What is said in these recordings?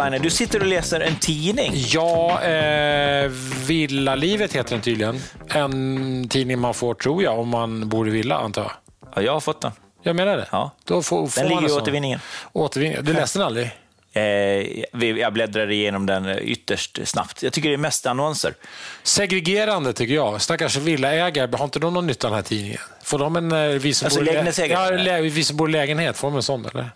Poddeliner, du sitter och läser en tidning. Ja, eh, Villalivet heter den tydligen. En tidning man får, tror jag, om man bor i villa, antar jag. Ja, jag har fått den. Jag menar det. Ja. Då får, får Den ligger i återvinningen. Återvinning. Du läste den aldrig? Eh, jag bläddrar igenom den eh, ytterst snabbt. Jag tycker det är mest annonser. Segregerande tycker jag. Stackars villaägare, har inte de någon nytta av den här tidningen? Får de en... eh, Vi som Alltså bor lägenhetsägare? Ja, vi som bor i lägenhet, får de en sån eller?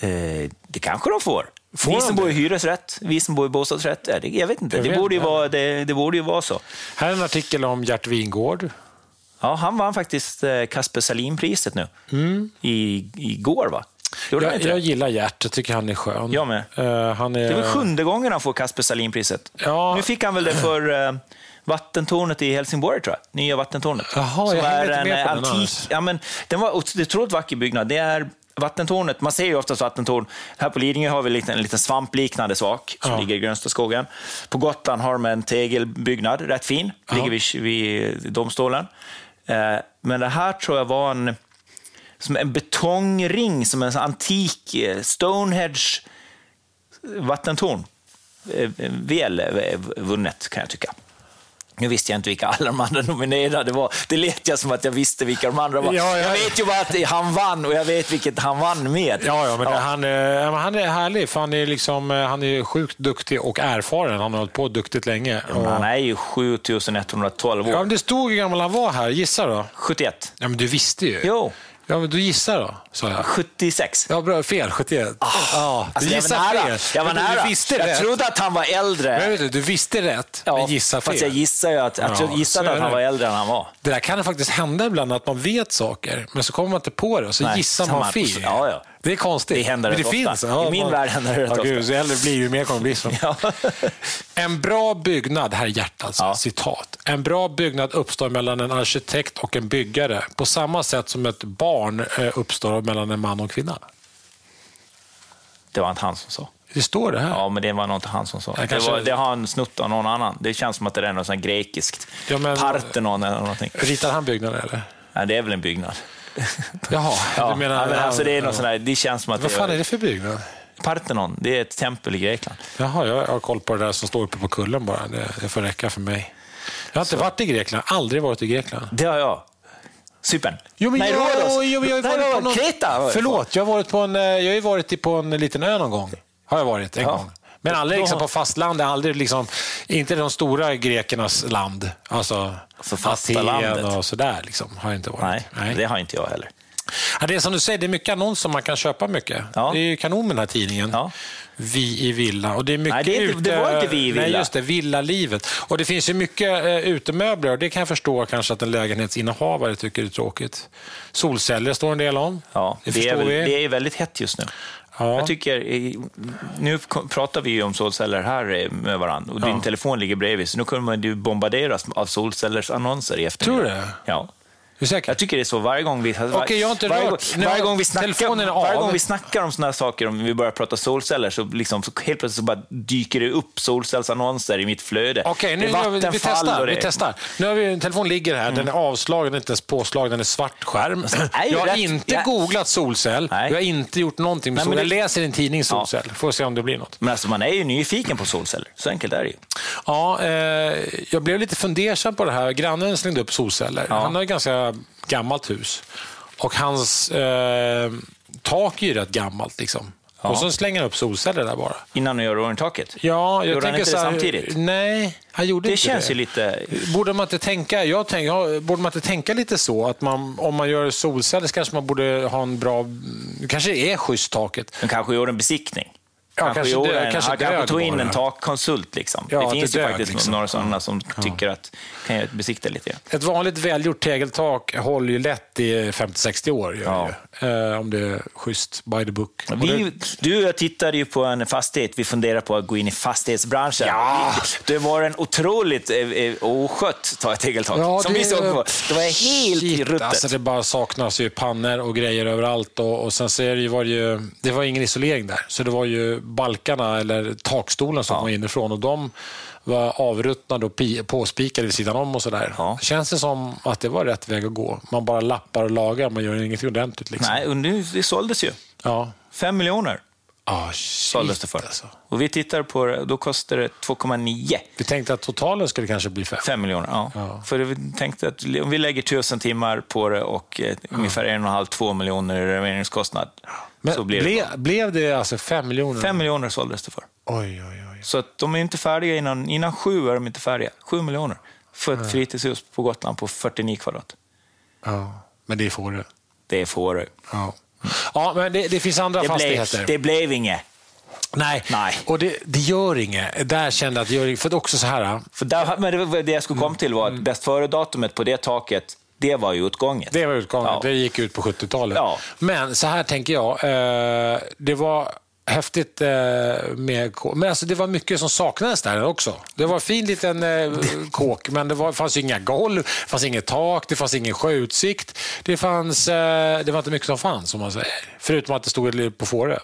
Eh, det kanske de får. Får vi som det? bor i hyresrätt, vi som bor i bostadsrätt. Ja, det, jag vet inte. Jag det, vet borde ju inte. vara, det, det borde ju vara så. Här är en artikel om Gert Wingård. Ja, han vann faktiskt eh, Kasper Salin-priset nu. I, igår, va? Jag, jag det? gillar Gert, jag tycker han är skön. Jag med. Eh, han är... Det är väl sjunde gången han får Kasper Salin-priset. Ja. Nu fick han väl det för eh, vattentornet i Helsingborg, tror jag. Nya vattentornet. Jaha, jag är inte en med eh, på den antik... alls. Ja, men, den var otroligt vacker byggnad. Det är vattentornet. Man ser ju oftast vattentorn. Här på Lidingö har vi en liten, en liten svampliknande sak som Ja. ligger i Grönstaskogen. På Gotland har de en tegelbyggnad, rätt fin. Ligger vid, vid domstolen. Eh, men det här tror jag var en, som en betongring, som en antik eh, Stonehenge vattentorn. Eh, Väl eh, vunnet, kan jag tycka. Nu visste jag inte vilka alla de andra nominerade var. Det lät jag som att jag visste vilka de andra var. Ja, ja. Jag vet ju bara att han vann och jag vet vilket han vann med. Ja, ja, men Det, han, eh, ja, han är härlig, för han är, liksom, eh, han är sjukt duktig och erfaren. Han har hållit på duktigt länge. Och, Han är ju 7112 år. ja, men det stod hur gammal han var här. Gissa då. 71. Ja, men du visste ju. Jo, Ja, men du gissar då, sa jag. 76. Ja, bra. Fel. 71. ja, du Alltså, jag gissar var nära. fel. Jag var nära. Du visste jag rätt. trodde att han var äldre. Men vet du, du visste rätt, Ja, men gissar fel. Fast jag gissar ju att, att Ja, jag gissade att han var äldre än han var. Det där kan faktiskt hända ibland, att man vet saker, men så kommer man inte på det och så Nej, gissar man fel. Ja, ja. Det är konstigt. Det händer men det ofta. finns. I min värld händer det rätt ja, Gud, ofta. Ju äldre det blir, ju mer kommer det bli så. Ja. En bra byggnad, här är hjärtat, Ja. citat. En bra byggnad uppstår mellan en arkitekt och en byggare på samma sätt som ett barn eh, uppstår mellan en man och en kvinna. Det var inte han som sa. Det står det här. Ja, men det var nog inte han som sa. Ja, det, kanske- var, det har han snott av någon annan. Det känns som att det är något sånt grekiskt. Ja, men- Parthenon eller någonting. Ritar han byggnaden eller? Ja, det är väl en byggnad. Jaha, Ja, du menar... ja, men alltså, det, är något ja. där, det känns som att Vad fan är det för byggnad? Parthenon, det är ett tempel i Grekland. Jaha, jag har koll på det där som står uppe på kullen bara. Det, det får räcka för mig. Jag har inte varit i Grekland, aldrig varit i Grekland. Det har jag. Cypern. Jo, men Nej, jag, Rhodos. jo, men jag har Nej, varit på någon... Kreta. Förlåt, jag har varit på en, eh, jag har varit på en liten ö någon gång. Har jag varit en Ja. gång. Men aldrig liksom på fastlandet, aldrig liksom, inte de stora grekernas land. Alltså, Alltså fasta landet. och sådär liksom, har inte varit. Nej, det har inte jag heller. Ja, det är som du säger, det är mycket annonser man kan köpa mycket. Ja. Det är ju kanon med den här tidningen. Ja. Vi i villa. Och det, är mycket Nej, det är inte- det var inte Vi i Nej, villa. just det. Villalivet. Och det finns ju mycket eh, utemöbler och det kan jag förstå kanske att en lägenhetsinnehavare tycker är tråkigt. Solceller står en del om. Ja, det, det, är, väl, vi. det är väldigt hett just nu. Ja. Jag tycker, nu pratar vi ju om solceller här eh, med varandra och din Ja. telefon ligger bredvid, så nu kommer man ju bombarderas av solcellers-annonser i eftermiddag. Tror du det? Ja. Jag tycker det är så varje gång vi... Okej, jag har inte varje, gång- varje, gång vi snackar, varje gång vi snackar om sådana här saker, om vi börjar prata solceller, så, liksom, så helt plötsligt så bara dyker det upp solcellsannonser i mitt flöde. Okej, nu vi, vi testar. det- Vi testar. Nu har vi en telefon ligger här, den är avslagen, den är inte ens påslagen, den är svart skärm. är ju Jag har rätt. inte Ja. googlat solcell, Nej. jag har inte gjort någonting med Nej, sol. men Jag läser i en tidning solcell, får se om det blir något. Men alltså, man är ju nyfiken på solceller, så enkelt är det ju. Ja, eh, jag blev lite fundersam på det här. Grannen slängde upp solceller. Han har ett ganska gammalt hus. Och hans eh, tak är ju rätt gammalt. Liksom. Ja. Och så slänger han upp solceller där bara. Innan du gör ordningstaket. Ja, jag Gjorde han inte så det här, samtidigt? Nej, han gjorde Det inte känns det. ju lite... Borde man inte tänka, jag tänker, ja, borde man inte tänka lite så att man, om man gör solceller så kanske man borde ha en bra, det kanske är schysst taket. Men kanske gjorde en besiktning. Ja, kanske, kanske det- en, kanske kanske tog in en takkonsult. Liksom. Ja, det finns det ju dög, faktiskt liksom. några sådana som tycker att kan jag besikta lite. Ett vanligt välgjort tegeltak håller ju lätt i 50-60 år, Ja. eh, om det är schysst by the book. Vi, du och jag tittade ju på en fastighet, vi funderar på att gå in i fastighetsbranschen. Ja. Det var en otroligt eh, eh, oskött ta- tegeltak Ja, som det- vi såg på. Det var helt Shit, ruttet. Alltså det bara saknas ju pannor och grejer överallt. Och, och sen så är det ju, var det ju, det var ingen isolering där, så det var ju balkarna eller takstolen som Ja. var inifrån och de var avruttnade och pi- påspikade vid sidan om och sådär. Ja. Känns det som att det var rätt väg att gå? Man bara lappar och lagar, man gör ingenting ordentligt. Liksom. Nej, och nu, det såldes ju. Ja. Fem miljoner Ah, såldes det för. alltså. Och vi tittar på det, då kostar det 2,9. Vi tänkte att totalen skulle kanske bli fem. Fem miljoner, ja. Ja. För vi tänkte att om vi lägger tusen timmar på det och eh, ungefär en och en halv, två miljoner i renoveringskostnad, Men så det ble, bra. blev det alltså fem miljoner? Fem miljoner såldes det för. Oj, oj, oj. Så att de är inte färdiga innan, innan sju är de inte färdiga. Sju miljoner för ett fritidshus på Gotland på 49 kvadrat. Ja, men det får det. Det är Fårö. Ja, ja men det, det finns andra Det blev, fastigheter. det blev inget. Nej, Nej. och det, det gör inget. Där kände jag att det gör inget. För det är också så här, För där, men det, det jag skulle komma till var att bäst före-datumet på det taket, det var ju utgånget. det var utgången. Ja. Det gick ut på 70-talet. Ja. Men så här tänker jag. Eh, det var häftigt eh, med kå- Men alltså det var mycket som saknades där också. Det var en fin liten eh, kåk, men det var, fanns inga golv, det fanns inget tak, det fanns ingen sjöutsikt. Det, fanns, eh, det var inte mycket som fanns, om man säger. Förutom att det stod på Fårö.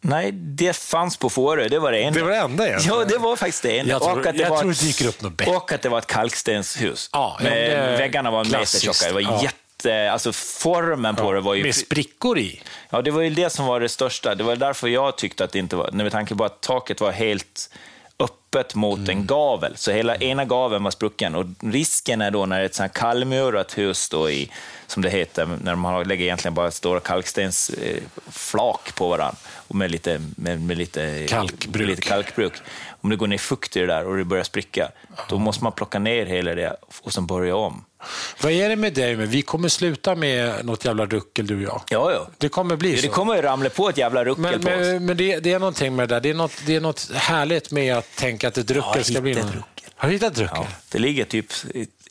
Nej, det fanns på Fårö, det var det enda. Det var det enda egentligen. Ja, det var faktiskt det enda. Jag tror- och att det jag var tror ett- det dyker upp något bättre. Och att det var ett kalkstenshus. Ja, ja, med, väggarna var en meter tjocka. Det var Ja. jätte... Alltså formen på det var ju... Med sprickor i. Ja, det var ju det som var det största. Det var därför jag tyckte att det inte var... Med tanke på att taket var helt öppet mot Mm. en gavel, så hela ena gaveln var sprucken. Och risken är då när ett sånt kallmurat hus, då i, som det heter, när man lägger egentligen bara stora kalkstensflak på varandra och med lite, med, med lite, Kalkbruk. lite kalkbruk. Om det går ner fukt i det där och det börjar spricka, då måste man plocka ner hela det och sen börja om. Vad är det med dig? Vi kommer sluta med något jävla ruckel, du och jag. Ja, ja. Det kommer bli Det så. kommer ju ramla på ett jävla ruckel Men, på oss. men, men det, det är någonting med det där. Det är något, det är något härligt med att tänka att ett ruckel ska bli något. ruckel. Har du hittat ett ruckel? Ja, det ligger typ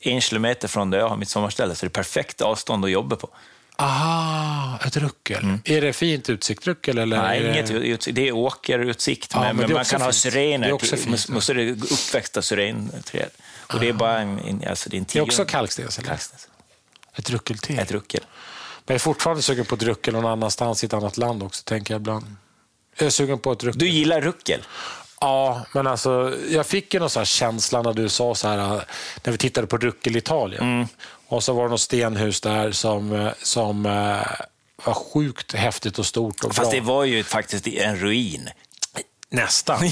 en kilometer från där jag har mitt sommarställe, så det är perfekt avstånd att jobba på. Aha, ett ruckel. Är det fint utsiktsruckel? Eller Mm. Nej, det... inget, ut- det är åkerutsikt, Ja, men, men det men man kan ha fint. syrener. Det är också fint, måste det uppväxta syrenträd. Och det är bara en, en, alltså det är en Det är också kalkstens? Eller? kalkstens. Ett ruckel till? Ett ruckel. Men jag är fortfarande sugen på ett ruckel någon annanstans i ett annat land också, tänker jag ibland. Jag är sugen på ett ruckel. Du gillar ruckel? Ja, men alltså, jag fick ju någon så här känsla när du sa så här, äh, när vi tittade på Ruckel Italien. Mm. Och så var det något stenhus där som, äh, som äh, var sjukt häftigt och stort och Fast bra. det var ju faktiskt en ruin. Nästan.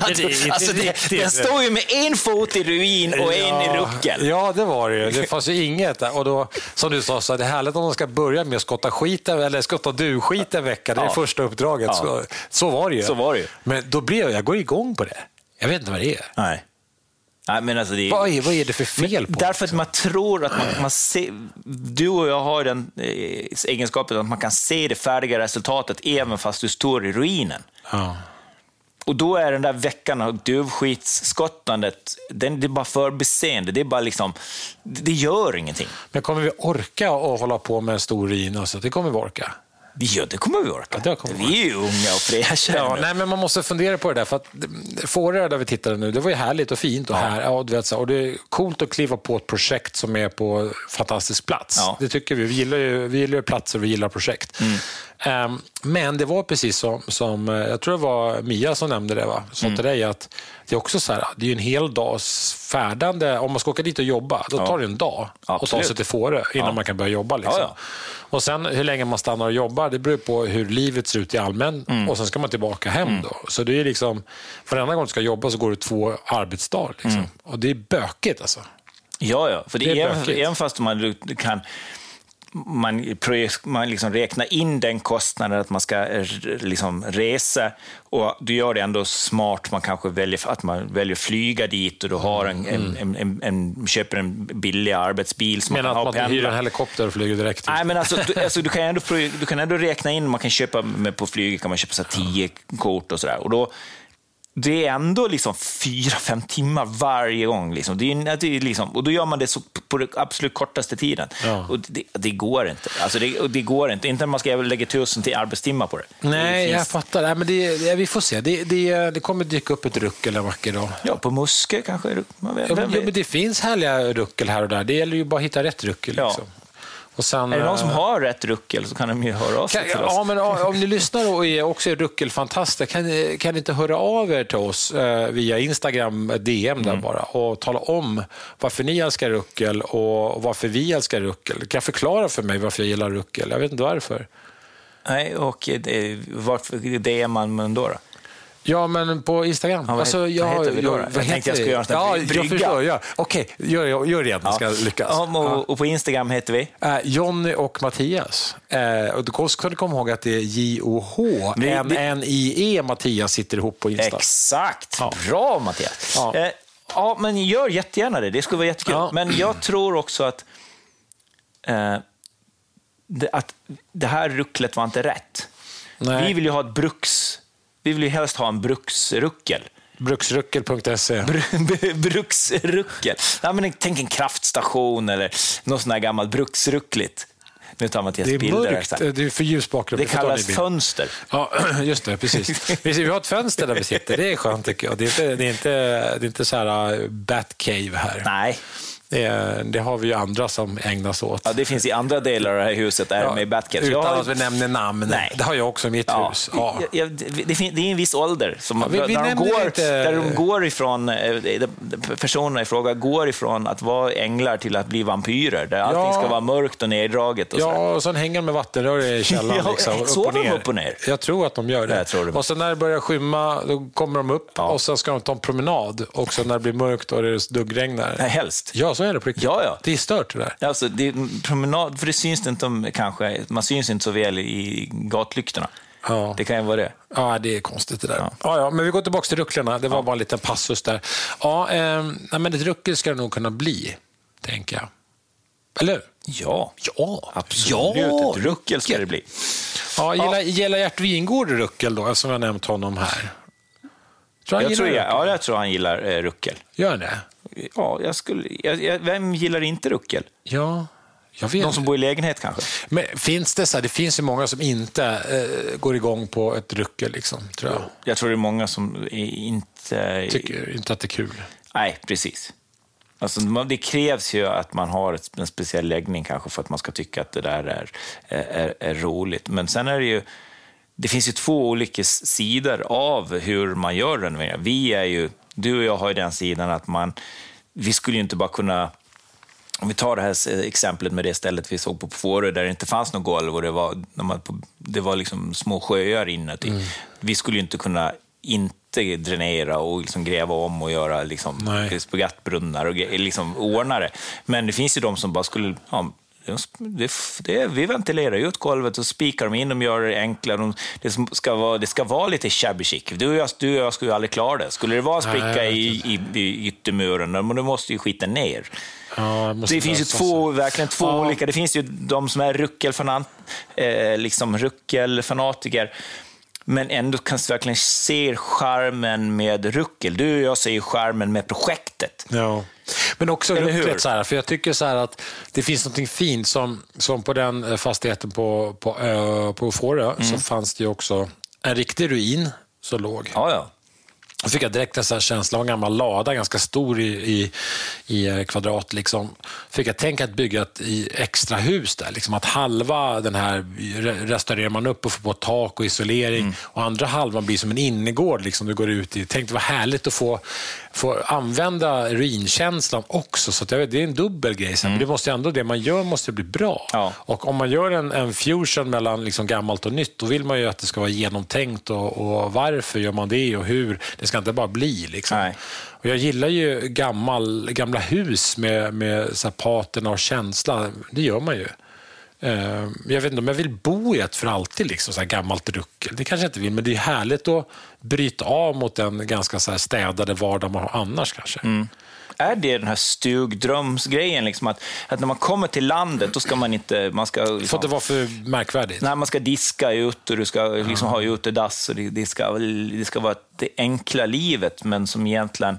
Alltså, det är alltså det, den står ju med en fot i ruin och en i ruckel. Ja, det var det ju. Det fanns ju inget. Och då, som du sa, så är det härligt om de ska börja med att skotta skit, eller skotta du-skit en vecka. Det är Ja. första uppdraget. Ja. Så, så var det ju. Så var det ju. Men då blev jag, jag går igång på det. Jag vet inte vad det är. Nej. Nej, men alltså det, Vad är, vad är det för fel på det? Därför att man tror att man, man ser, du och jag har den eh, egenskapen att man kan se det färdiga resultatet även fast du står i ruinen. Ja. Och då är den där veckan av duvskitsskottandet, den, det är bara förbiseende. Det är bara liksom, det gör ingenting. Men kommer vi orka att hålla på med en stor ruin? Alltså, det kommer vi orka. Ja, det kommer vi orka. Ja, kommer vi är ju unga och fräscha. Ja, nej, men man måste fundera på det där. För att Fårö, där vi tittade nu, det var ju härligt och fint. Och, här, du vet, och det är coolt att kliva på ett projekt som är på fantastisk plats. Det tycker vi. Vi gillar ju, vi gillar ju platser, vi gillar projekt. Mm. Ehm, men det var precis som, som, eh, jag tror det var Mia som nämnde det, va? sa Mm. till dig, att det är också så här, det är en hel dags färdande. Om man ska åka dit och jobba, då tar det en dag att ta sig till Fårö innan Ja. man kan börja jobba. Liksom. Ja, ja. Och sen hur länge man stannar och jobbar, det beror på hur livet ser ut i allmän. Mm. Och sen ska man tillbaka hem då. Så det är liksom, varenda gång du ska jobba så går det två arbetsdagar. Liksom. Mm. Och det är bökigt alltså. Ja, ja. För det, Det är även, även fast man kan man, man liksom räknar in den kostnaden att man ska r- liksom resa och du gör det ändå smart. Man kanske väljer att man väljer flyga dit och du har en, en, en, en, en, köper en billig arbetsbil som man Menar kan ha att man hyr en helikopter och flyger direkt. Nej, men alltså, du, alltså, du, kan ändå, du kan ändå räkna in, man kan köpa med, på flyget kan man köpa så här, tio kort och sådär. Och då, det är ändå liksom fyra, fem timmar varje gång. Liksom. Det är, det är liksom, och då gör man det så på den absolut kortaste tiden. Ja. Och det, det går inte. Alltså det, det går inte. Inte om man ska lägga tusen till arbetstimmar på det. Nej, det jag fattar. Nej, men det, vi får se. Det, det, det kommer dyka upp ett ruckel en vacker dag. Ja, på Muskö kanske. Man vet, Ja, men, ja, men det finns härliga ruckel här och där. Det gäller ju bara att hitta rätt ruckel. Ja. Liksom. Och sen, Är det någon som eh, har rätt ruckel så kan de ju höra av sig Kan, till oss. ja, men om ni lyssnar och är också är ruckelfantaster, kan, ni- kan ni inte höra av er till oss eh, via Instagram DM Mm. där bara och tala om varför ni älskar ruckel och varför vi älskar ruckel. Kan jag förklara för mig varför jag gillar ruckel? Jag vet inte varför. Nej, och det, varför det är man då? då? Ja, men på Instagram. Ja, alltså, vad heter vi då? jag, Jag tänkte jag skulle göra en Ja, brygga. jag förstår. Ja. Okej, gör, gör det igen. Det ska lyckas. Ja, och, och på Instagram heter vi? Eh, Jonny och Mattias. Eh, och du ska du komma ihåg att det är J-O-H-N-N-I-E Mattias sitter ihop på Insta. Exakt! Ja. Bra Mattias! Ja. Eh, ja, men gör jättegärna det. Det skulle vara jättekul. Ja. Men jag tror också att, eh, det, att det här rucklet var inte rätt. Nej. Vi vill ju ha ett bruks... Vi vill ju helst ha en bruksruckel. Bruksruckel.se. Br- bruksruckel. Ja, men tänk en kraftstation eller något sånt här gammalt bruksruckligt. Nu tar Mattias Det är bilder. mörkt, här. det är för ljus bakgrund. Det kallas fönster. Ja, just det. Precis. Vi har ett fönster där vi sitter. Det är skönt tycker jag. Det är inte, det är inte, det är inte så här uh, Batcave här. Nej, Det, har vi ju andra som ägnar sig åt. ja, det finns i andra delar av det här huset där med Batcave. Utan Jag att vi nämner namn. Nej. Det har jag också i mitt Ja, hus. Ja. ja, det, är en viss ålder. Som, Ja, vi- vi de går, inte- där de går ifrån, eh, personerna i fråga går ifrån att vara änglar till att bli vampyrer. Där allting Ja. ska vara mörkt och neddraget. Och. Ja, och sen hänger de med vattenrör i källaren. Ja, liksom, upp, sover och de upp och ner? Jag tror att de gör det. Det. Och sen när det börjar skymma, då kommer de upp och sen ska de ta en promenad. Och sen när det blir mörkt och det duggregnar. Nej, helst. Ja, så är det på riktigt. Ja, ja. Det är stört det där. Alltså, det promenad, för det syns inte om, kanske, man syns inte så väl i gatlyktorna. Ja. Det kan ju vara det. Ja, det är konstigt det där. Ja. Ja, men vi går tillbaka till rucklarna. Det var bara en liten passus där. Ja, eh, men ett ruckel ska det nog kunna bli, tänker jag. Eller? Ja, Ja, absolut. Ja, Ett ruckel ska det bli. Ja, gillar, gillar Gert Wingård ruckel då, eftersom jag nämnt honom här? Tror Jag tror, jag, ja, jag tror han gillar eh, ruckel. Gör han det? Ja, jag skulle, jag, jag, vem gillar inte ruckel? Ja, jag vet. De som bor i lägenhet kanske? Men finns det så här, det finns ju många som inte eh, går igång på ett ruckel, liksom, tror jag. Jag tror det är många som inte... Tycker inte att det är kul. Nej, precis. Alltså, det krävs ju att man har en speciell läggning kanske för att man ska tycka att det där är, är, är roligt. Men sen är det ju... Det finns ju två olika sidor av hur man gör renoveringar. Vi är ju... Du och jag har ju den sidan att man... Vi skulle ju inte bara kunna... Om vi tar det här exemplet med det stället vi såg på Fårö där det inte fanns något golv och det var, det var liksom små sjöar inuti. Vi skulle ju inte kunna inte dränera och liksom gräva om och göra liksom Nej. spagettbrunnar och liksom ordna det. Men det finns ju de som bara skulle... Ja, det, vi ventilerar ut golvet och spikar dem in, de gör det enklare. De, det, ska vara, det ska vara lite shabby chic. Du och jag, du och jag skulle ju aldrig klara det. Skulle det vara Nej, spricka vet i, i, i yttermuren, men då måste ju skiten ner. Ja, Det finns ju två, verkligen två Ja. olika. Det finns ju de som är ruckelfanat, eh, liksom ruckelfanatiker, men ändå kan verkligen se charmen med ruckel. Du och jag ser charmen med projektet. Ja. Men också rucklet, så här, för jag tycker så att det finns något fint som, som på den eh, fastigheten på, på, ö, på Fårö, Mm. så fanns det ju också en riktig ruin som låg. Ja, ja. Då fick jag direkt en sån här känsla av en gammal lada, ganska stor i, i, i eh, kvadrat. Liksom. Fick jag tänka att bygga ett extra hus där. Liksom att halva den här re- restaurerar man upp och får på tak och isolering Mm. och andra halvan blir som en innergård. Liksom, du går ut i. Tänk det var härligt att få, få använda ruinkänslan också. Så jag, vet, det är en dubbel grej. Sen. Men det måste ändå, det man gör måste bli bra. Mm. Ja. Och om man gör en, en fusion mellan liksom gammalt och nytt, då vill man ju att det ska vara genomtänkt och, och varför gör man det och hur. Det ska inte bara bli. Liksom. Nej. Och jag gillar ju gammal, gamla hus med, med så här patina och känsla. Det gör man ju. Eh, Jag vet inte om jag vill bo i ett för alltid, liksom, så här gammalt ruckel. Det kanske jag inte vill, men det är härligt att bryta av mot den ganska så här städade vardag man har annars kanske. Är det den här stugdrömsgrejen, liksom att, att när man kommer till landet, då ska man inte... Man ska, För att liksom, det var för märkvärdigt. när man ska diska ut och du ska liksom ha utedass och det, det, ska, det ska vara det enkla livet, men som egentligen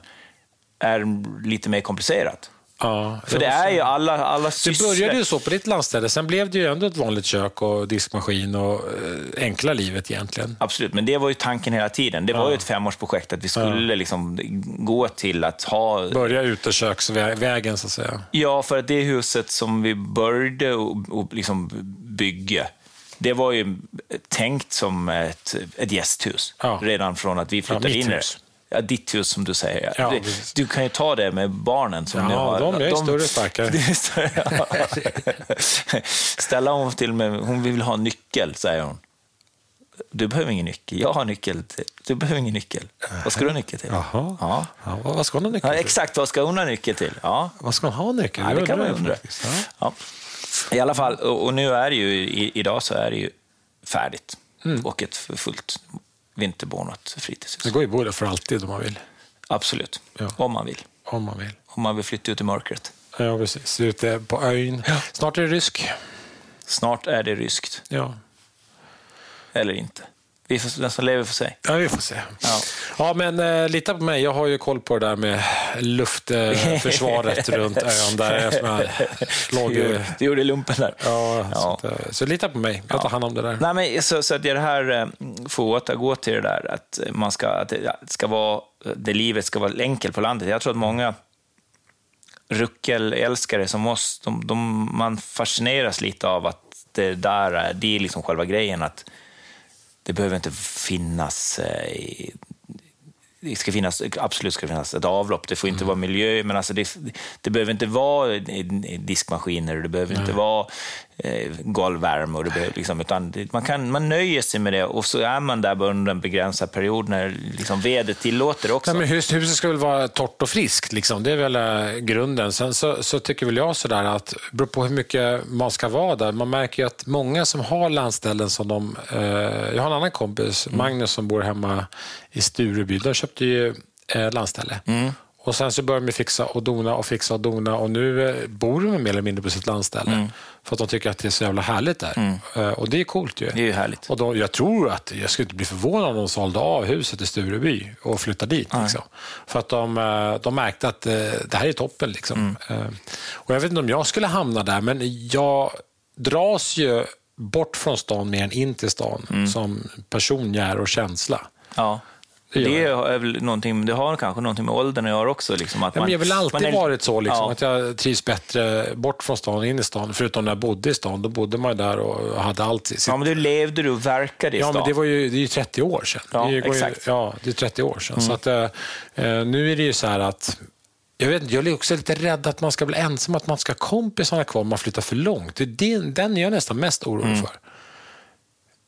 är lite mer komplicerat. Ja, För det är ju alla, alla Det sysslor. började ju så på ditt landställe, sen blev det ju ändå ett vanligt kök och diskmaskin och eh, enkla livet egentligen. Absolut, men det var ju tanken hela tiden. Det var ju ett femårsprojekt att vi skulle liksom gå till att ha... Börja uteköksvägen så att säga. Ja, för att det huset som vi började och, och liksom bygga, det var ju tänkt som ett, ett gästhus. Ja. Redan från att vi flyttade in det. hus. Ja, ditt hus som du säger. Ja, du, du kan ju ta det med barnen som Ja, har... de är är större, ja. Ställa hon till med, hon vill ha en nyckel, säger hon. Du behöver ingen nyckel. Jag har nyckel. Till. Du behöver ingen nyckel. Vad ska du ha nyckel till? Jaha. Ja. Ja, vad ska hon ha nyckel Ja, till? exakt, vad ska hon ha nyckel till? Ja, Vad ska hon ha nyckel Ja, det kan man undra. Ja. Ja. I alla fall, och nu är det ju, idag så är det ju färdigt. Mm. Och ett fullt vinterbonat fritidshus. Det går ju att bo där för alltid om man vill. Absolut, Ja. om man vill. Om man vill. Om man vill flytta ut i mörkret. Ja, precis. Ute på ön. Snart är det rysk. Snart är det ryskt, Ja. eller inte. Vi får, den som lever får se. ja, vi får se. Ja. Ja, men eh, lita på mig. Jag har ju koll på det där med luftförsvaret runt ön. Där jag låg... Du, ju- du gjorde lumpen där. Ja, Ja. Så, eh, så lita på mig. Jag tar hand om det där. Nej, men så, så att det här eh, får återgå till det där att man ska, att det ska vara, det livet ska vara enkelt på landet. Jag tror att många ruckelälskare som oss, de, de, man fascineras lite av att det där är, det är liksom själva grejen, att det behöver inte finnas eh, i- det ska finnas, absolut ska finnas ett avlopp, det får inte vara miljö, men alltså det, det behöver inte vara diskmaskiner, det behöver inte vara eh, golvvärme, och det behöver, liksom, utan man, kan, man nöjer sig med det och så är man där under en begränsad period när liksom, vädret tillåter också. Nej, men hus, huset ska väl vara torrt och friskt, liksom. det är väl eh, grunden. Sen så, så tycker väl jag sådär att det beror på hur mycket man ska vara där. Man märker ju att många som har landställen som de... Eh, jag har en annan kompis, Magnus, som bor hemma i Stureby. De köpte ju eh, landställe. Och Sen så började de fixa och dona och fixa och dona och nu eh, bor de mer eller mindre på sitt landställe. För att de tycker att det är så jävla härligt där. Eh, och det är coolt ju. Det är ju härligt. Och då, jag tror att, jag skulle inte bli förvånad om de sålde av huset i Stureby och flyttade dit. Liksom. För att de, eh, de märkte att det här är toppen. Liksom. Mm. Och jag vet inte om jag skulle hamna där, men jag dras ju bort från stan mer än in till stan Mm. som person, gär och känsla. Ja. Det är väl någonting, det har kanske någonting med åldern att göra också. Liksom, att Ja, men jag har väl alltid man är- varit så, liksom, Ja. att jag trivs bättre bort från stan in i stan. Förutom när jag bodde i stan, då bodde man där och hade allt. Sitt... Ja, men du levde du och verkade i Ja, stan. men det var ju, det är ju 30 år sedan. Ja, det exakt. Mm. Ju, ja, det är 30 år sedan. Så att, eh, eh, nu är det ju så här att jag, vet, jag är också lite rädd att man ska bli ensam, att man ska ha kompisarna kvar om man flyttar för långt. Det är den, den är jag nästan mest orolig Mm. för.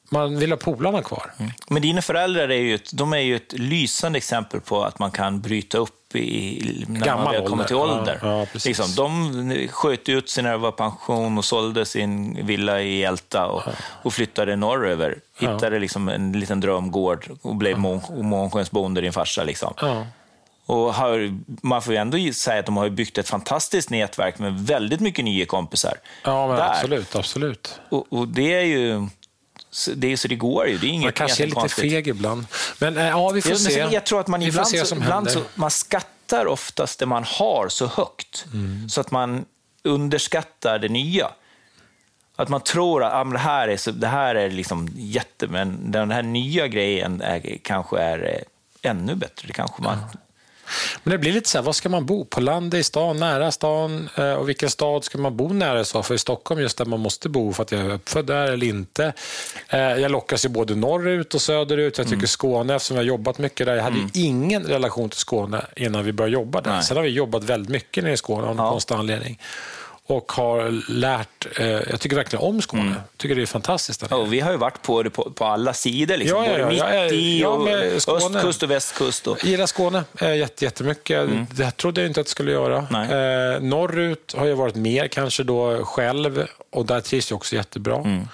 Man vill ha polarna kvar. Men dina föräldrar är ju ett, de är ju ett lysande exempel på att man kan bryta upp i, när Gammal man väl kommer till ålder. Ja, ja, liksom, de sköt ut sig när det var pension och sålde sin villa i Älta och, och flyttade norröver. Hittade liksom en liten drömgård och blev mån- månskensbonde, din farsa. Liksom. Ja. Och har, man får ju ändå säga att de har byggt ett fantastiskt nätverk med väldigt mycket nya kompisar. Ja, absolut. absolut. Och, och det är ju... så- Det är så det går ju. Det är inget Man kanske är lite konstigt. feg ibland. Men eh, ja, vi får se. jag tror att man vi ibland, se så, ibland så, man skattar oftast det man har så högt, Mm. så att man underskattar det nya. Att man tror att ah, det här är, så, det här är liksom jätte, men den här nya grejen är, kanske är eh, ännu bättre. Det kanske man... Men det blir lite så här, var ska man bo? På landet, i stan, nära stan? Eh, Och vilken stad ska man bo nära? Så för i Stockholm, just där man måste bo för att jag är uppfödd där eller inte. Eh, Jag lockas ju både norrut och söderut. Jag tycker Mm. Skåne, eftersom jag har jobbat mycket där. Jag hade ju ingen relation till Skåne innan vi började jobba där. Nej. Sen har vi jobbat väldigt mycket nere i Skåne av någon Ja. konstig anledning. Och har lärt, eh, jag tycker verkligen om Skåne. Mm. Jag tycker det är fantastiskt. Ja, och vi har ju varit på det på, på alla sidor, liksom. Ja, ja, både mitt Ja, ja, i och östkust och västkust. Och, Jag gillar Skåne eh, jätte, jättemycket. Det trodde jag inte att jag skulle göra. Mm. Eh, norrut har jag varit mer kanske då själv och där trivs jag också jättebra. Mm.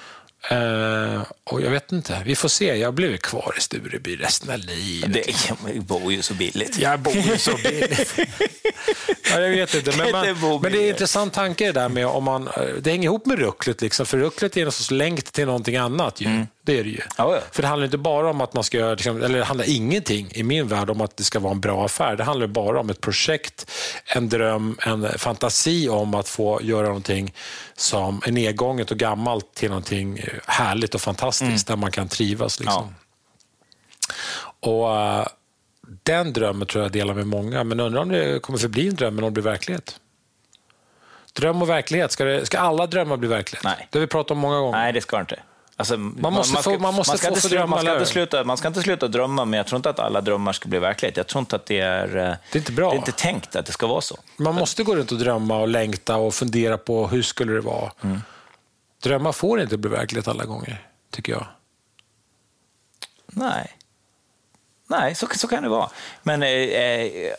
Eh, och jag vet inte, vi får se. Jag blir kvar i Stureby resten av livet. det jag bor ju så billigt. Jag bor ju så billigt. Ja, jag vet inte. Men, man, men det är en intressant tanke det där med om man... Det hänger ihop med rucklet, liksom, för rucklet är en sorts länk till någonting annat. Ju. Det är det ju. Ja, ja. För det handlar inte bara om att man ska göra, liksom, eller det handlar ingenting i min värld om att det ska vara en bra affär. Det handlar bara om ett projekt, en dröm, en fantasi om att få göra någonting som är nedgånget och gammalt till någonting härligt och fantastiskt där man kan trivas. Liksom. Och eh, Den drömmen tror jag delar med många, men undrar om det kommer förbli en dröm eller om det blir verklighet. Dröm och verklighet, ska, det, ska alla drömmar bli verklighet? Nej. Det har vi pratat om många gånger. Nej, det ska det inte. Alltså, man, måste få- man måste ska få inte få sluta- drömma, man, ska inte sluta, man ska inte sluta drömma, men jag tror inte att alla drömmar ska bli verklighet. Jag tror inte att det är... eh, Det är inte bra. Det är inte tänkt att det ska vara så. Man måste gå runt och drömma och längta och fundera på hur skulle det vara. Mm. Drömmar får inte bli verklighet alla gånger, tycker jag. Nej. Nej, så, så kan det vara. Men eh, eh,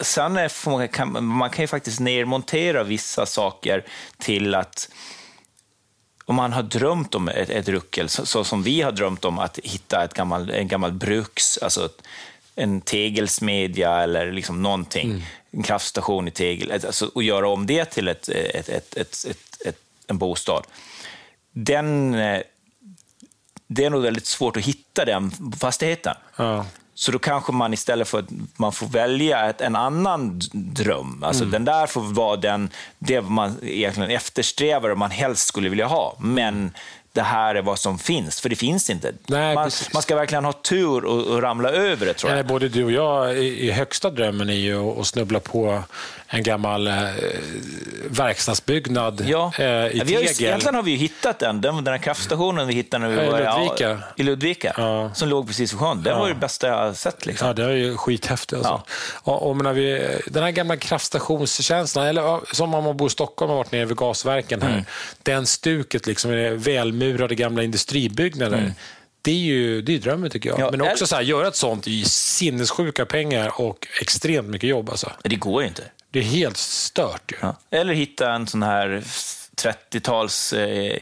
sen är, man, kan, man kan ju faktiskt nedmontera vissa saker till att om man har drömt om ett, ett ruckel, så, så som vi har drömt om att hitta ett gammal, en gammal bruks, alltså en tegelsmedja eller liksom någonting, en kraftstation i tegel, alltså, och göra om det till ett, ett, ett, ett, ett, ett, en bostad. Den, eh, det är nog väldigt svårt att hitta den fastigheten. Ja. Så då kanske man istället för att man får välja ett, en annan dröm. Alltså Mm. Den där får vara den, det man egentligen eftersträvar och man helst skulle vilja ha. Men det här är vad som finns, för det finns inte. Nej, man, man ska verkligen ha tur och, och ramla över det, tror jag. Nej, både du och jag, i, i högsta drömmen är ju att, snubbla på en gammal eh, verkstadsbyggnad Ja. eh, i Ja, vi har ju, tegel. egentligen har vi ju hittat den, den, den här kraftstationen vi hittade när vi Ja, i var Ludvika. Ja, i Ludvika, Ja. som låg precis vid sjön. Det var ju det bästa jag har sett. Liksom. Ja, det är ju skithäftigt. Alltså. Ja. Och, och menar vi, den här gamla kraftstationskänslan, eller ja, som om man bor i Stockholm och varit nere vid gasverken här. Mm. Den stuket, liksom, med välmurade gamla industribyggnader. Det är ju det är drömmen tycker jag. Mm. Ja, Men också så här, göra ett sånt i sinnessjuka pengar och extremt mycket jobb. Alltså. Det går ju inte. Det är helt stört ju. Ja. Eller hitta en sån här 30-tals eh,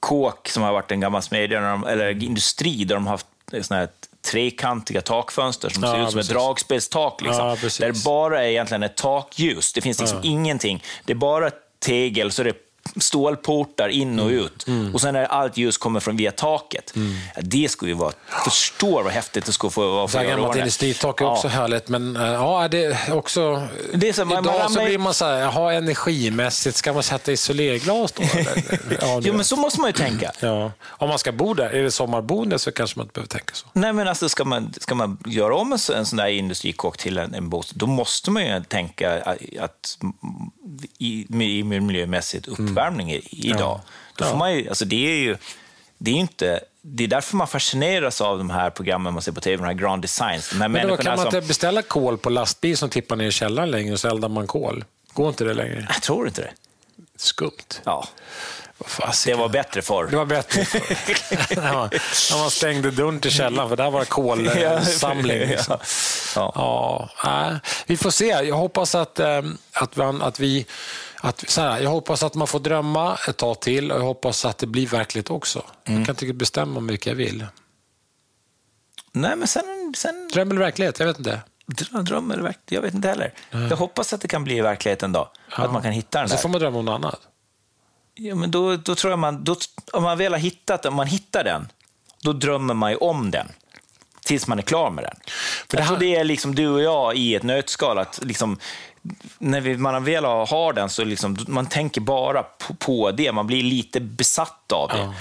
kåk som har varit en gammal smedja, eller industri, där de har haft såna här trekantiga takfönster som Ja, ser ut som precis. ett dragspelstak. Liksom, Ja, där det bara är egentligen ett takljus. Det finns liksom ingenting. Det är bara tegel, så det stålportar in och Mm. ut. Och sen är allt ljus kommer från via taket. Ja, det skulle ju vara... Förstår vad häftigt det skulle få vara. Så här gammalt industritak är Ja. också härligt, men äh, ja, det är också... Det är så, man- man idag så blir man så här, jaha, energimässigt, ska man sätta isolerglas då? Ja, Jo, men så måste man ju tänka. ja. Om man ska bo där, är det sommarboende så kanske man inte behöver tänka så. Nej, men alltså ska man, ska man göra om en, en sån där industrikåk till en, en bostad, då måste man ju tänka att, att i, i miljömässigt uppvärmning i, idag. Då får Ja. man ju, alltså det är ju, det är inte, det är därför man fascineras av de här programmen man ser på tv, de här Grand Designs. De här Men då kan man som, inte beställa kol på lastbil som tippar ner i källaren längre och så eldar man kol? Går inte det längre? Jag tror inte det. Skumt. Ja, det var bättre förr. Det var bättre förr. när, man, när man stängde dörren till källaren, för där var det kolsamling. Liksom. Ja. Ja, nej. vi får se. Jag hoppas att, eh, att, man, att vi... Att, så här, jag hoppas att man får drömma ett tag till och jag hoppas att det blir verkligt också. Mm. Jag kan inte bestämma hur mycket jag vill. Nej, men sen, sen Dröm eller verklighet? Jag vet inte. dröm, dröm eller verklighet, jag vet inte heller. Jag hoppas att det kan bli verklighet en dag. Att man kan hitta den Så får man drömma om något annat. Ja, men då, då tror jag man, då, om man väl har hittat den, om man hittar den, då drömmer man ju om den. Tills man är klar med den. För det här- det är liksom du och jag i ett nötskal. Att liksom, när vi, man väl har den så liksom, man tänker bara på, på det. Man blir lite besatt av det.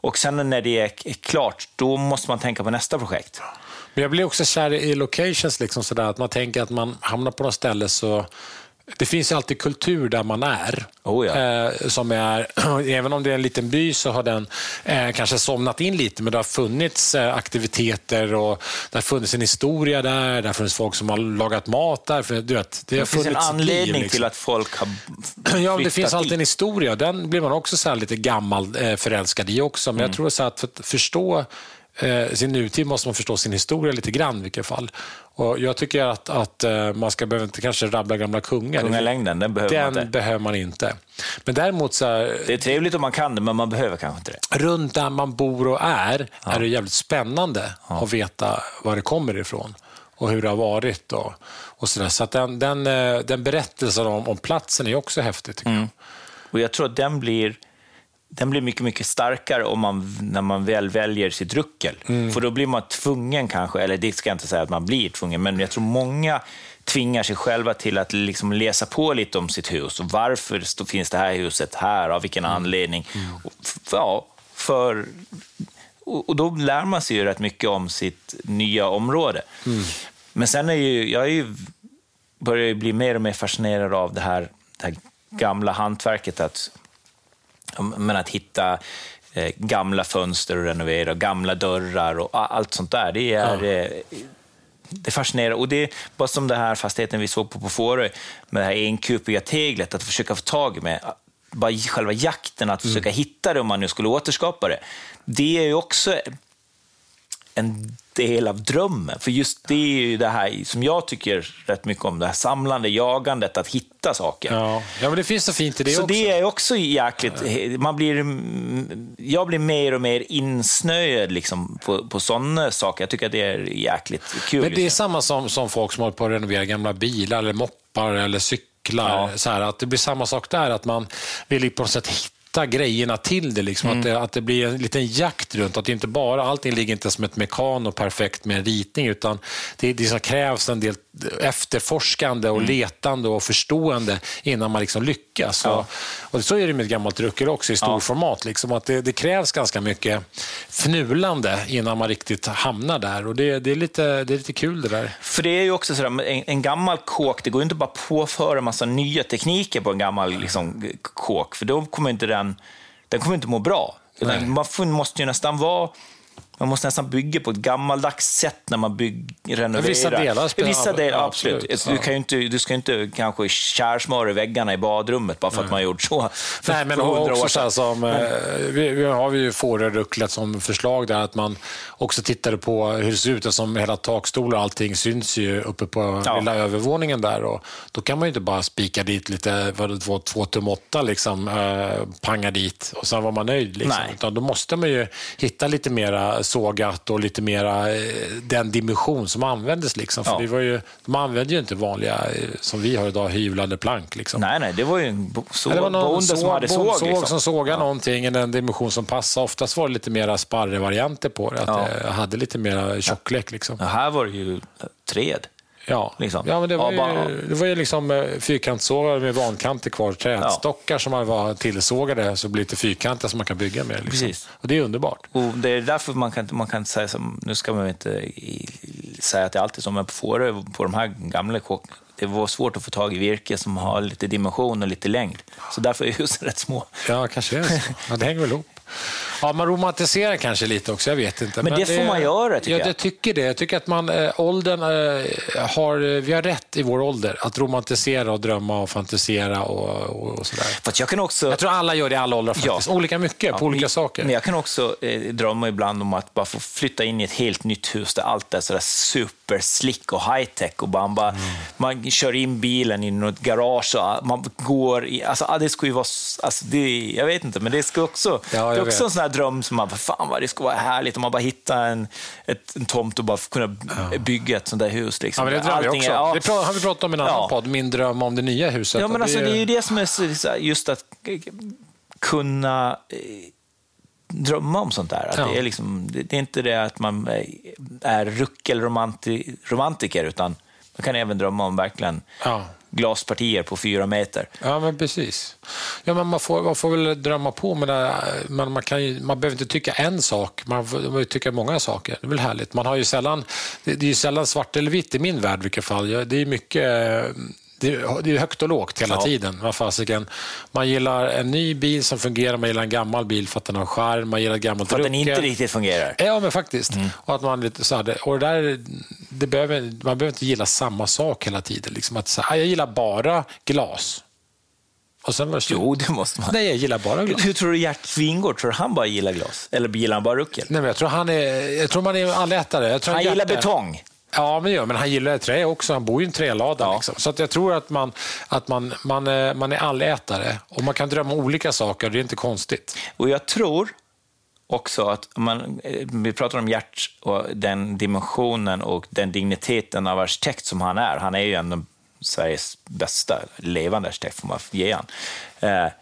Och sen när det är klart, då måste man tänka på nästa projekt. Men jag blir också kär i locations, liksom sådär, att man tänker att man hamnar på något ställe så det finns alltid kultur där man är. Oh ja. eh, som är även om det är en liten by så har den eh, kanske somnat in lite, men det har funnits eh, aktiviteter och det har funnits en historia där. Det har funnits folk som har lagat mat där. För, du vet, det, har Det finns en ett liv, anledning liksom. till att folk har Ja, det finns alltid en dit. historia. Den blir man också så här lite gammal eh, förälskad i också. Men jag tror så att för att förstå eh, sin nutid måste man förstå sin historia lite grann i vilket fall. Och jag tycker att, att eh, man ska behöver inte kanske rabbla gamla kungar. Kungalängden, den behöver man Den inte. behöver man inte. Men däremot så här, Det är trevligt om man kan det, men man behöver kanske inte det. runt där man bor och är, är det jävligt spännande att veta var det kommer ifrån. och hur det har varit. Och, och så där. så att den, den, eh, den berättelsen om, om platsen är också häftig. Tycker jag. Och jag tror att den blir, den blir mycket, mycket starkare om man, när man väl väljer sitt ruckel. För då blir man tvungen kanske, eller det ska jag inte säga att man blir tvungen, men jag tror många tvingar sig själva till att liksom läsa på lite om sitt hus. Och varför finns det här huset här? Av vilken anledning? Och, f- ja, för, och, och då lär man sig ju rätt mycket om sitt nya område. Men sen är ju, jag är ju, börjar ju bli mer och mer fascinerad av det här, det här gamla hantverket. Att, men att hitta eh, gamla fönster och renovera, och gamla dörrar och allt sånt där. Det är, eh, det fascinerar. Och det är bara som den här fastigheten vi såg på på Fårö, med det här enkupiga teglet, att försöka få tag med. Bara själva jakten, att försöka hitta det om man nu skulle återskapa det. Det är ju också en del av drömmen. För just det är ju det här som jag tycker rätt mycket om, det här samlande, jagandet, att hitta saker. Ja. ja, men det finns så fint i det Så också. det är också jäkligt... Man blir, jag blir mer och mer insnöad liksom på, på sådana saker. Jag tycker att det är jäkligt kul. Men det är liksom. samma som, som folk som håller på att renovera gamla bilar eller moppar eller cyklar. Ja. Så här, att det blir samma sak där, att man vill på något sätt hitta grejerna till det. Liksom. Mm. Att, det att det blir en liten jakt runt. Att det inte bara, allting ligger inte som ett mekano perfekt med en ritning, utan det, det krävs en del efterforskande Mm. och letande och förstående innan man liksom lyckas. Ja. Och, och så är det med ett gammalt ruckel också i storformat. Liksom, att det, det krävs ganska mycket fnulande innan man riktigt hamnar där. Och det, det, är, lite, det är lite kul det där. För det är ju också sådär, en, en gammal kåk, det går ju inte bara påföra en massa nya tekniker på en gammal liksom, kåk, för då kommer inte den, den kommer inte må bra. Man måste ju nästan vara man måste nästan bygga på ett gammaldags sätt när man bygg, renoverar. Vissa delar spelar- Vissa delar, absolut. absolut. Du, kan inte, du ska ju inte kanske kärsmöra väggarna i badrummet bara för att man gjort så. Nej, men också så som, eh, vi, vi har ju Fårörucklet som förslag där, att man också tittade på hur det ser ut, som hela takstolar och allting syns ju uppe på Ja. lilla övervåningen där. Och då kan man ju inte bara spika dit lite, vad det var, två tum åtta, liksom, eh, panga dit och sen var man nöjd. Liksom. Nej. Utan då måste man ju hitta lite mera sågat och lite mera eh, den dimension som användes. Liksom. För Ja. det var ju, de använde ju inte vanliga, eh, som vi har idag, hyvlade plank. Liksom. Nej, nej, det var ju en så, Ja, det var någon bonde som hade såg. såg liksom. som sågade någonting i den dimension som passade. Oftast var det lite mera sparrevarianter på det, att Ja. det hade lite mera tjocklek. Liksom. Ja, här var det ju träd. Ja. Liksom. ja, men det var Ja, ju, det var ju liksom eh, fyrkantssågar med vankanter kvar, trädstockar som man var tillsågade så blir lite fyrkantiga som man kan bygga med. Liksom. Precis. Och det är underbart. Och det är därför man kan, man kan säga som, nu ska man inte i, säga att det alltid är som, men på Fårö, på de här gamla kåken, det var svårt att få tag i virke som har lite dimension och lite längd. Så därför är husen rätt små. Ja, kanske är det så. Ja, det hänger väl ihop. Ja, man romantiserar kanske lite också, jag vet inte. Men det får man göra, tycker ja, jag. jag. tycker det. Jag tycker att man, äh, åldern, äh, har, vi har rätt i vår ålder att romantisera och drömma och fantisera och, och, och sådär. Jag kan också... Jag tror alla gör det i alla åldrar faktiskt. Ja. Olika mycket på olika men, saker. Men jag kan också eh, drömma ibland om att bara få flytta in i ett helt nytt hus där allt är sådär super slick och high tech och man, bara, Mm. man kör in bilen i något garage och man går i, alltså ah, det skulle ju vara, alltså det, jag vet inte, men det ska också, Ja, det är också en sån här dröm som man, fan vad det skulle vara härligt om man bara hittar en, ett, en tomt och bara kunna bygga ett sånt där hus. Ja, Liksom. men det drömmer jag Allting också. är- ja. Det har vi pratat om i en annan Ja. podd, Min dröm om det nya huset. Ja, men alltså, det är ju det som är så, så här, just att kunna eh, drömma om sånt där. Att Ja. det, är liksom, det, det är inte det att man eh, är ruckelromantiker, utan man kan även drömma om verkligen Ja glaspartier på fyra meter. Ja, men precis. Ja, men man, får, man får väl drömma på, men, man, man, kan ju, man behöver inte tycka en sak. Man får tycka många saker. Det är väl härligt. Man har ju sällan, det, är ju sällan svart eller vitt i min värld i vilket fall. Det är mycket... Det är, högt och lågt hela Ja. tiden. Vad fasiken. Man gillar en ny bil som fungerar, man gillar en gammal bil för att den har skärm, man gillar gammalt För att den inte riktigt fungerar. Ja, men faktiskt. Och att man lite så här, och det där, det behöver, man behöver inte gilla samma sak hela tiden. Liksom att, så här, "Ah, jag gillar bara glas. Och sen var det slut. Jo, det måste man. Nej, jag gillar bara glas. Hur tror du Gert Wingård, tror han bara gillar glas? Eller gillar han bara ruckel? Nej, men jag tror han är, jag tror man är allätare. Jag tror Han gillar hjärta- betong. Ja, men, ja, men han gillar trä också. Han bor ju i en trälada. Ja. Liksom. Så att jag tror att, man, att man, man, är, man är allätare och man kan drömma om olika saker. Det är inte konstigt. Och jag tror också att man, eh, vi pratar om Gert och den dimensionen och den digniteten av arkitekt som han är. Han är ju ändå Sveriges bästa levande arkitekt, får man ge han. Eh,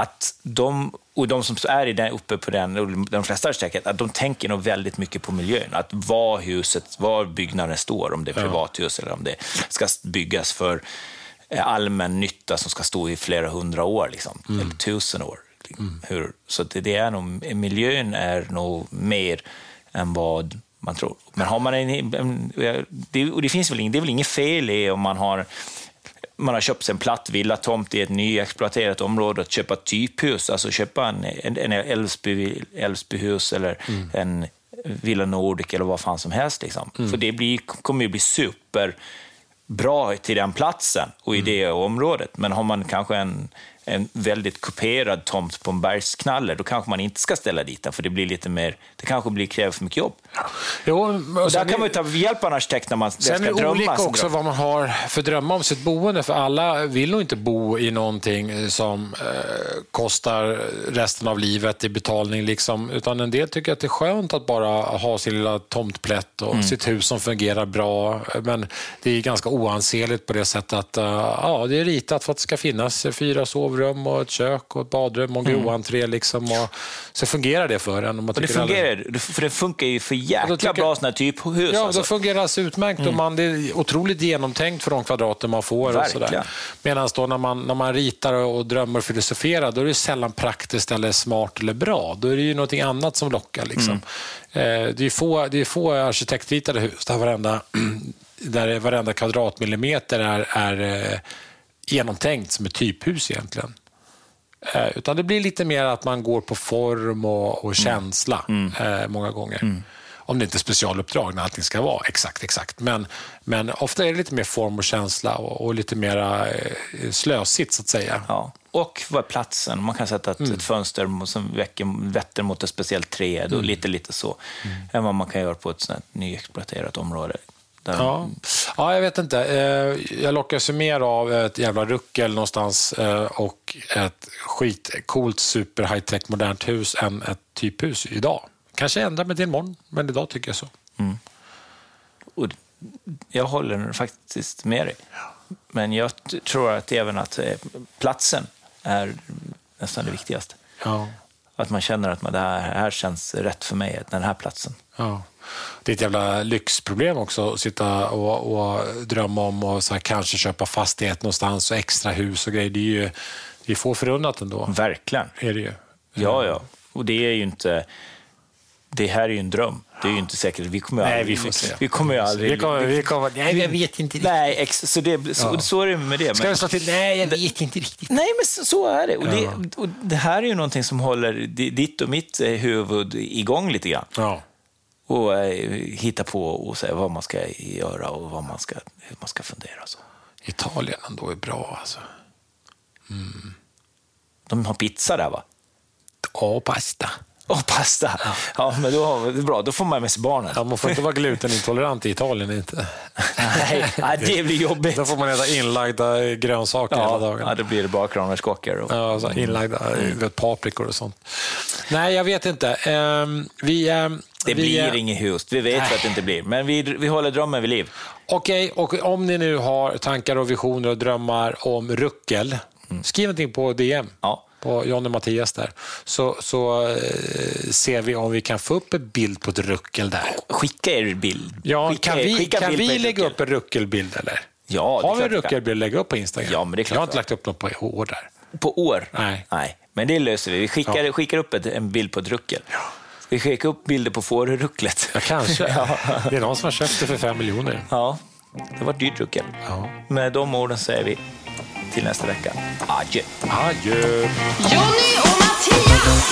att de, och de som är i den, uppe på den, de flesta arkitekter, att de tänker nog väldigt mycket på miljön. Att var huset, var byggnaden står, om det är privathus eller om det ska byggas för eh, allmän nytta som ska stå i flera hundra år, liksom, mm. eller tusen år. Mm. Hur, så det, det, är nog, miljön är nog mer än vad man tror. Men har man en, en det, och det finns väl, det är väl inget fel i om man har man har köpt sig en platt villatomt i ett nyexploaterat område, att köpa typhus, alltså köpa en, en, en Älvsby, Älvsbyhus eller mm. en Villa Nordic eller vad fan som helst. Liksom. Mm. För det blir, kommer ju bli superbra till den platsen och i mm. det området. Men har man kanske en en väldigt kuperad tomt på en bergsknalle, då kanske man inte ska ställa dit den, för det blir lite mer, det kanske blir, kräver för mycket jobb. Jo, och, där kan man ta hjälp av en arkitekt när man sen ska drömma. Sen är det olika också vad man har för drömmar om sitt boende, för alla vill nog inte bo i någonting som eh, kostar resten av livet i betalning, liksom, utan en del tycker att det är skönt att bara ha sin lilla tomtplätt och mm. sitt hus som fungerar bra, men det är ganska oansenligt på det sättet att uh, ja, det är ritat för att det ska finnas fyra sovrum sovrum och ett kök och ett badrum och en mm. groentré. Liksom, och, så fungerar det för en. Och det fungerar, alla... för det funkar ju för jäkla tycker... bra sådana typhus. Ja, alltså. det fungerar utmärkt mm. och man, det är otroligt genomtänkt för de kvadrater man får. Medan då när man, när man ritar och drömmer och filosoferar, då är det sällan praktiskt eller smart eller bra. Då är det ju något annat som lockar. Liksom. Mm. Eh, det, är få, det är få arkitektritade hus där varenda, där varenda kvadratmillimeter är, är eh, genomtänkt som ett typhus egentligen. Eh, utan det blir lite mer att man går på form och, och mm. känsla mm. eh, många gånger. Mm. Om det inte är specialuppdrag när allting ska vara exakt, exakt. Men, men ofta är det lite mer form och känsla och, och lite mer eh, slösigt så att säga. Ja. Och vad är platsen? Man kan sätta ett, mm. ett fönster som väcker, vetter mot ett speciellt träd och mm. lite, lite så. Mm. Än vad man kan göra på ett sånt nyexploaterat område. Ja. ja, jag vet inte. Eh, jag lockas ju mer av ett jävla ruckel någonstans eh, och ett skitcoolt super high tech modernt hus än ett typhus idag. Kanske ändrar mig till imorgon, men idag tycker jag så. Mm. jag håller faktiskt med dig. Men jag tror att även att eh, platsen är nästan det viktigaste. Ja. Att man känner att det här, här känns rätt för mig, den här platsen. Ja det är ett jävla lyxproblem också att sitta och, och drömma om och så här, kanske köpa fastighet någonstans och extra hus och grejer. Det är ju det är få förunnat ändå. Verkligen. Är det ju. Ja, ja. Och det är ju inte... Det här är ju en dröm. Det är ju inte säkert. Vi kommer nej, aldrig, vi får se. Vi kommer ju aldrig... Vi kommer, vi kommer, nej, jag vet inte riktigt. Nej, ex, så, det, så, ja. så är det med det. Ska men, slå till? Nej, jag vet inte riktigt. Nej, men så, är det. Och, det. och det här är ju någonting som håller ditt och mitt eh, huvud igång lite grann. Ja och eh, hitta på och säga vad man ska göra och vad man ska, hur man ska fundera. Så. Italien ändå är bra alltså. Mm. De har pizza där va? Och pasta. Och pasta. Ja. ja, men då, det är bra. Då får man med sig barnen. Ja, man får inte vara glutenintolerant i Italien. Inte. Nej, det blir jobbigt. Då får man äta inlagda grönsaker ja, hela dagen. Ja, det blir det bara kronärtskockor. Och... Ja, så inlagda mm. paprikor och sånt. Nej, jag vet inte. Um, vi, um, det vi, blir inget hus. Vi vet nej. att det inte blir, men vi, vi håller drömmen vid liv. Okej, okay, och om ni nu har tankar och visioner och drömmar om ruckel, mm. skriv någonting på DM. Ja på John och Mattias där, så, så eh, ser vi om vi kan få upp en bild på ett ruckel där. Skicka er bild. Ja, skicka, kan vi, kan vi lägga upp en ruckelbild eller? Ja, Har vi en ruckelbild att lägga upp på Instagram? Ja, men det är klart. Jag har inte lagt upp något på år där. På år? Nej. Nej, men det löser vi. Vi skickar, ja. skickar upp ett, en bild på ett ruckel. Ja. Vi skickar upp bilder på fårrucklet. Ja, kanske. ja. Det är någon som har köpt det för fem miljoner. Ja, det var ett dyrt ruckel. Ja. Med de orden säger vi till nästa vecka. Adjö. Adjö. Jonny och Mattias.